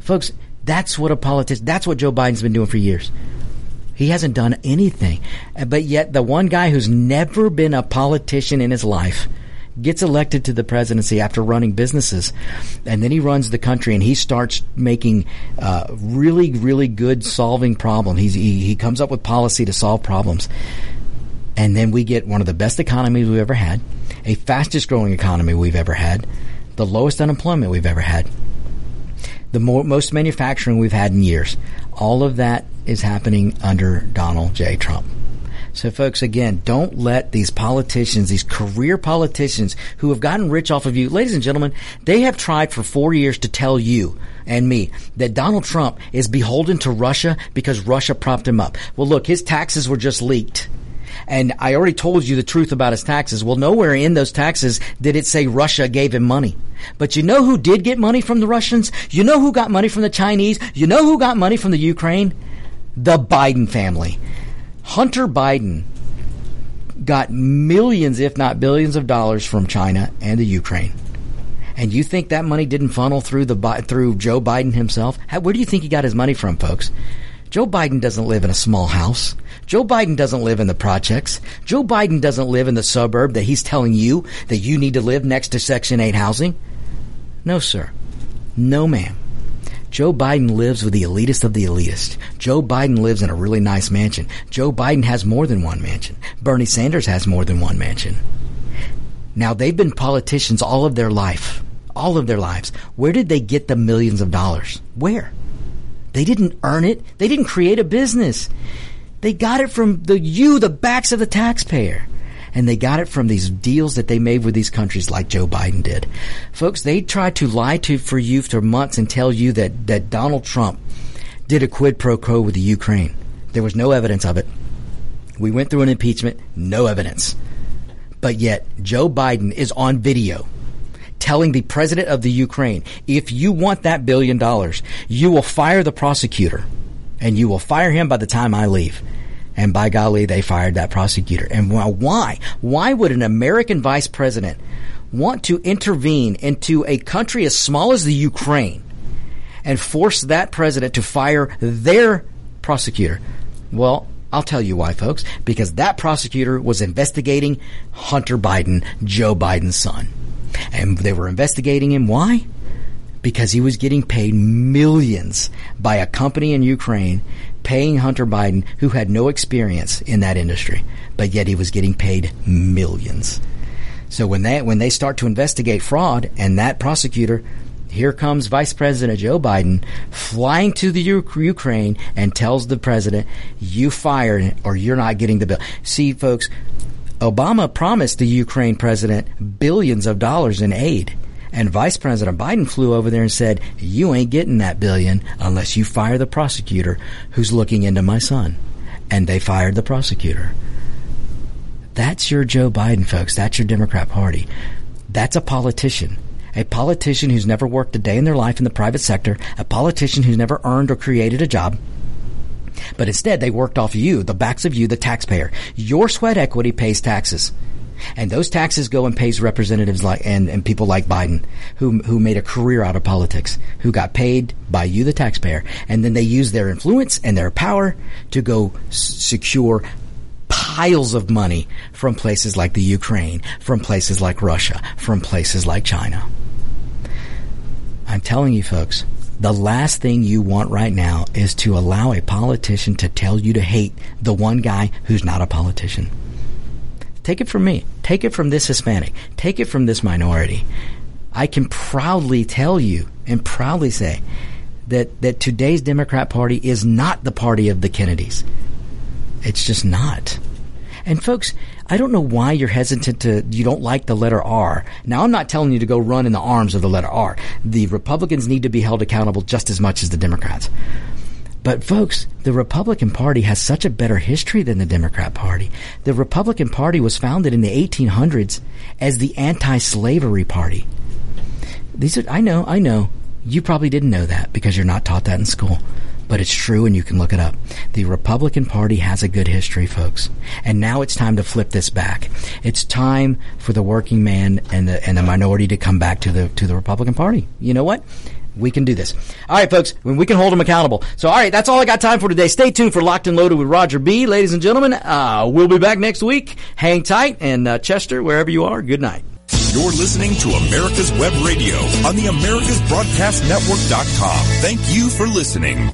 Folks, that's what a politician, that's what Joe Biden's been doing for years. He hasn't done anything. But yet, the one guy who's never been a politician in his life gets elected to the presidency after running businesses. And then he runs the country and he starts making uh, really, really good solving problems. He's, he, he comes up with policy to solve problems. And then we get one of the best economies we've ever had, a fastest growing economy we've ever had, the lowest unemployment we've ever had the more, most manufacturing we've had in years. All of that is happening under Donald J. Trump. So, folks, again, don't let these politicians, these career politicians who have gotten rich off of you, ladies and gentlemen, they have tried for four years to tell you and me that Donald Trump is beholden to Russia because Russia propped him up. Well, look, his taxes were just leaked. And I already told you the truth about his taxes. Well, nowhere in those taxes did it say Russia gave him money. But you know who did get money from the Russians? You know who got money from the Chinese? You know who got money from the Ukraine? The Biden family. Hunter Biden got millions, if not billions, of dollars from China and the Ukraine. And you think that money didn't funnel through the through Joe Biden himself? Where do you think he got his money from, folks? Joe Biden doesn't live in a small house. Joe Biden doesn't live in the projects. Joe Biden doesn't live in the suburb that he's telling you that you need to live next to Section 8 housing. No, sir. No, ma'am. Joe Biden lives with the elitist of the elitist. Joe Biden lives in a really nice mansion. Joe Biden has more than one mansion. Bernie Sanders has more than one mansion. Now, they've been politicians all of their life. All of their lives. Where did they get the millions of dollars? Where? They didn't earn it. They didn't create a business. They got it from the you, the backs of the taxpayer and they got it from these deals that they made with these countries like Joe Biden did. Folks, they tried to lie to for you for months and tell you that, that Donald Trump did a quid pro quo with the Ukraine. There was no evidence of it. We went through an impeachment, no evidence. But yet, Joe Biden is on video telling the president of the Ukraine, if you want that billion dollars, you will fire the prosecutor and you will fire him by the time I leave. And by golly, they fired that prosecutor. And why? Why would an American vice president want to intervene into a country as small as the Ukraine and force that president to fire their prosecutor? Well, I'll tell you why, folks. Because that prosecutor was investigating Hunter Biden, Joe Biden's son. And they were investigating him. Why? Because he was getting paid millions by a company in Ukraine paying Hunter Biden, who had no experience in that industry, but yet he was getting paid millions. So when they when they start to investigate fraud, and that prosecutor, here comes Vice President Joe Biden flying to the U- Ukraine and tells the president, "You fired, or you're not getting the bill." See, folks, Obama promised the Ukraine president billions of dollars in aid. And Vice President Biden flew over there and said, You ain't getting that billion unless you fire the prosecutor who's looking into my son. And they fired the prosecutor. That's your Joe Biden, folks. That's your Democrat Party. That's a politician. A politician who's never worked a day in their life in the private sector, a politician who's never earned or created a job. But instead, they worked off you, the backs of you, the taxpayer. Your sweat equity pays taxes. And those taxes go and pays representatives like and, and people like Biden who who made a career out of politics, who got paid by you the taxpayer, and then they use their influence and their power to go s- secure piles of money from places like the Ukraine, from places like Russia, from places like China. I'm telling you folks, the last thing you want right now is to allow a politician to tell you to hate the one guy who's not a politician. Take it from me. Take it from this Hispanic. Take it from this minority. I can proudly tell you and proudly say that, that today's Democrat Party is not the party of the Kennedys. It's just not. And folks, I don't know why you're hesitant to, you don't like the letter R. Now, I'm not telling you to go run in the arms of the letter R. The Republicans need to be held accountable just as much as the Democrats. But folks, the Republican Party has such a better history than the Democrat Party. The Republican Party was founded in the 1800s as the anti-slavery party. These are, I know, I know. You probably didn't know that because you're not taught that in school. But it's true and you can look it up. The Republican Party has a good history, folks. And now it's time to flip this back. It's time for the working man and the, and the minority to come back to the, to the Republican Party. You know what? We can do this. All right, folks. We can hold them accountable. So, all right, that's all I got time for today. Stay tuned for Locked and Loaded with Roger B. Ladies and gentlemen, uh, we'll be back next week. Hang tight, and uh, Chester, wherever you are, good night. You're listening to America's Web Radio on the AmericasBroadcastNetwork.com. Thank you for listening.